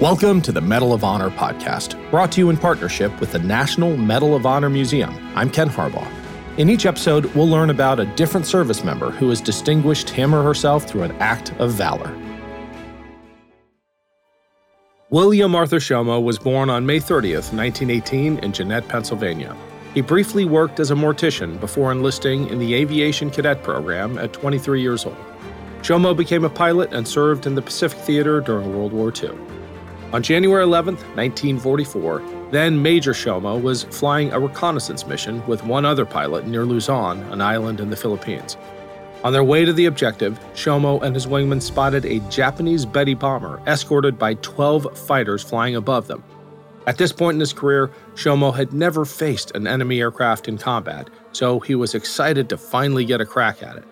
Welcome to the Medal of Honor podcast, brought to you in partnership with the National Medal of Honor Museum. I'm Ken Harbaugh. In each episode, we'll learn about a different service member who has distinguished him or herself through an act of valor. William Arthur Shomo was born on May 30th, 1918, in Jeannette, Pennsylvania. He briefly worked as a mortician before enlisting in the Aviation Cadet Program at 23 years old. Shomo became a pilot and served in the Pacific Theater during World War II. On January 11, 1944, then Major Shomo was flying a reconnaissance mission with one other pilot near Luzon, an island in the Philippines. On their way to the objective, Shomo and his wingman spotted a Japanese Betty bomber escorted by 12 fighters flying above them. At this point in his career, Shomo had never faced an enemy aircraft in combat, so he was excited to finally get a crack at it.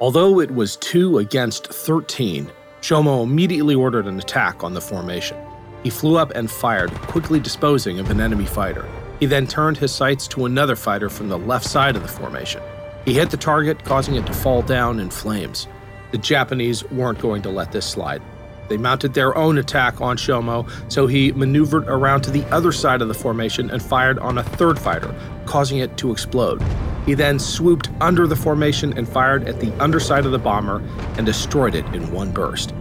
Although it was 2 against 13, Shomo immediately ordered an attack on the formation. He flew up and fired, quickly disposing of an enemy fighter. He then turned his sights to another fighter from the left side of the formation. He hit the target, causing it to fall down in flames. The Japanese weren't going to let this slide. They mounted their own attack on Shomo, so he maneuvered around to the other side of the formation and fired on a third fighter, causing it to explode. He then swooped under the formation and fired at the underside of the bomber and destroyed it in one burst.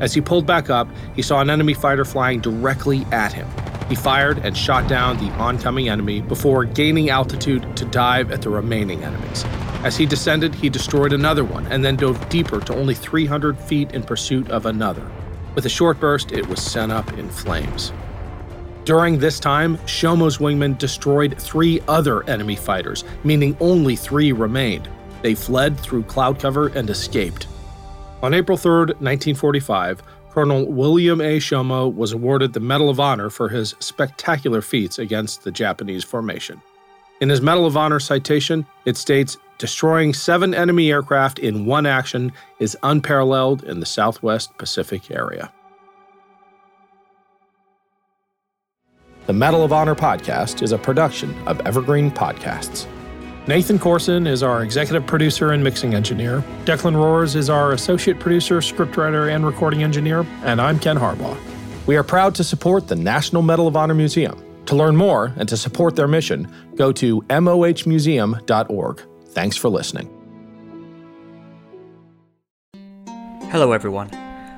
As he pulled back up, he saw an enemy fighter flying directly at him. He fired and shot down the oncoming enemy before gaining altitude to dive at the remaining enemies. As he descended, he destroyed another one and then dove deeper to only 300 feet in pursuit of another. With a short burst, it was sent up in flames. During this time, Shomo's wingman destroyed three other enemy fighters, meaning only three remained. They fled through cloud cover and escaped. On April 3, 1945, Colonel William A. Shomo was awarded the Medal of Honor for his spectacular feats against the Japanese formation. In his Medal of Honor citation, it states destroying seven enemy aircraft in one action is unparalleled in the Southwest Pacific area. The Medal of Honor podcast is a production of Evergreen Podcasts. Nathan Corson is our executive producer and mixing engineer. Declan Roars is our associate producer, scriptwriter, and recording engineer. And I'm Ken Harbaugh. We are proud to support the National Medal of Honor Museum. To learn more and to support their mission, go to mohmuseum.org. Thanks for listening. Hello, everyone.